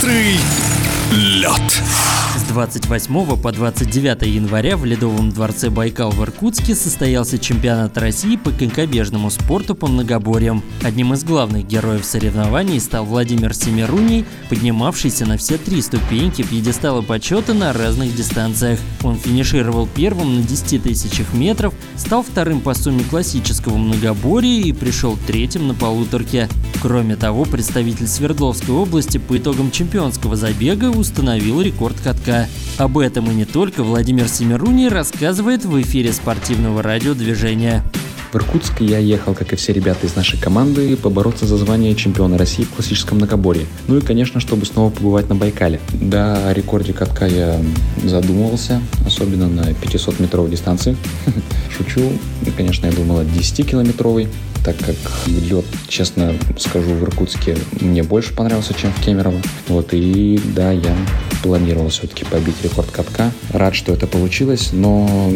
Быстрый лед. С 28 по 29 января в Ледовом дворце Байкал в Иркутске состоялся чемпионат России по конькобежному спорту по многоборьям. Одним из главных героев соревнований стал Владимир Семируний, поднимавшийся на все три ступеньки пьедестала почета на разных дистанциях. Он финишировал первым на 10 тысячах метров, стал вторым по сумме классического многоборья и пришел третьим на полуторке. Кроме того, представитель Свердловской области по итогам чемпионского забега установил рекорд катка. Об этом и не только Владимир Семеруний рассказывает в эфире спортивного радиодвижения. В Иркутск я ехал, как и все ребята из нашей команды, побороться за звание чемпиона России в классическом многоборье. Ну и, конечно, чтобы снова побывать на Байкале. Да, о рекорде катка я задумывался, особенно на 500-метровой дистанции. Шучу. Конечно, я думал о 10-километровой так как лед, честно скажу, в Иркутске мне больше понравился, чем в Кемерово. Вот, и да, я планировал все-таки побить рекорд катка. Рад, что это получилось, но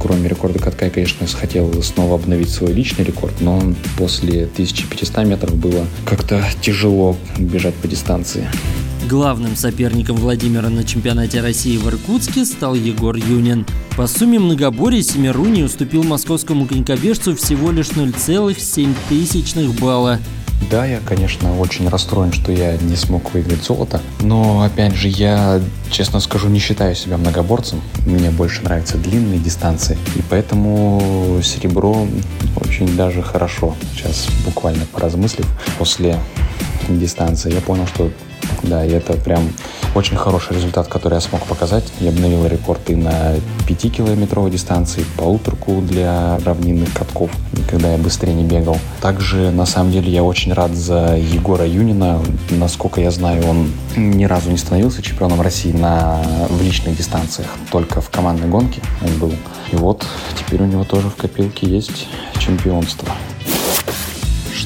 кроме рекорда катка я, конечно, хотел снова обновить свой личный рекорд, но после 1500 метров было как-то тяжело бежать по дистанции. Главным соперником Владимира на чемпионате России в Иркутске стал Егор Юнин. По сумме многоборья Семируни уступил московскому конькобежцу всего лишь 0,7 балла. Да, я, конечно, очень расстроен, что я не смог выиграть золото. Но, опять же, я, честно скажу, не считаю себя многоборцем. Мне больше нравятся длинные дистанции. И поэтому серебро очень даже хорошо. Сейчас, буквально поразмыслив, после дистанции, я понял, что да, и это прям очень хороший результат, который я смог показать. Я обновил рекорд и на 5-километровой дистанции, полуторку для равнинных катков, когда я быстрее не бегал. Также, на самом деле, я очень рад за Егора Юнина. Насколько я знаю, он ни разу не становился чемпионом России на, в личных дистанциях, только в командной гонке он был. И вот теперь у него тоже в копилке есть чемпионство.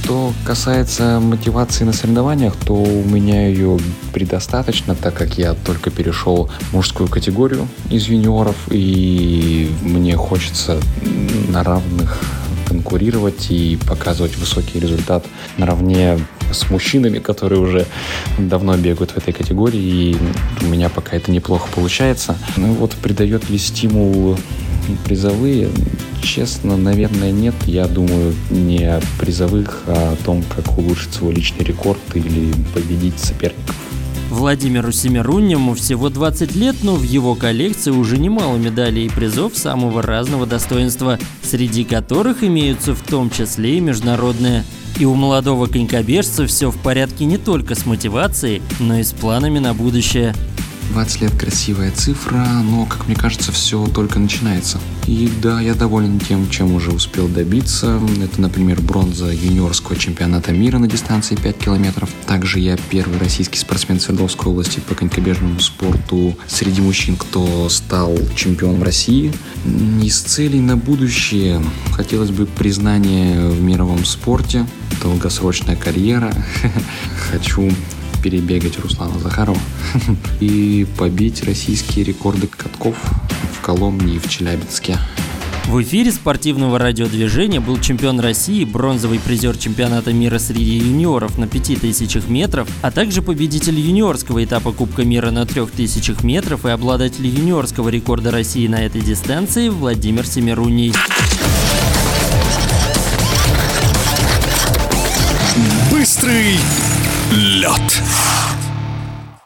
Что касается мотивации на соревнованиях, то у меня ее предостаточно, так как я только перешел в мужскую категорию из юниоров, и мне хочется на равных конкурировать и показывать высокий результат наравне с мужчинами, которые уже давно бегают в этой категории, и у меня пока это неплохо получается. Ну вот придает ли стимул призовые? Честно, наверное, нет. Я думаю не о призовых, а о том, как улучшить свой личный рекорд или победить соперников. Владимиру Семируннему всего 20 лет, но в его коллекции уже немало медалей и призов самого разного достоинства, среди которых имеются в том числе и международные. И у молодого конькобежца все в порядке не только с мотивацией, но и с планами на будущее. 20 лет красивая цифра, но, как мне кажется, все только начинается. И да, я доволен тем, чем уже успел добиться. Это, например, бронза юниорского чемпионата мира на дистанции 5 километров. Также я первый российский спортсмен Свердловской области по конькобежному спорту среди мужчин, кто стал чемпионом России. Из целей на будущее хотелось бы признание в мировом спорте, долгосрочная карьера. Хочу перебегать Руслана Захарова и побить российские рекорды катков в Коломне и в Челябинске. В эфире спортивного радиодвижения был чемпион России, бронзовый призер чемпионата мира среди юниоров на 5000 метров, а также победитель юниорского этапа Кубка мира на 3000 метров и обладатель юниорского рекорда России на этой дистанции Владимир Семируний. Быстрый лед.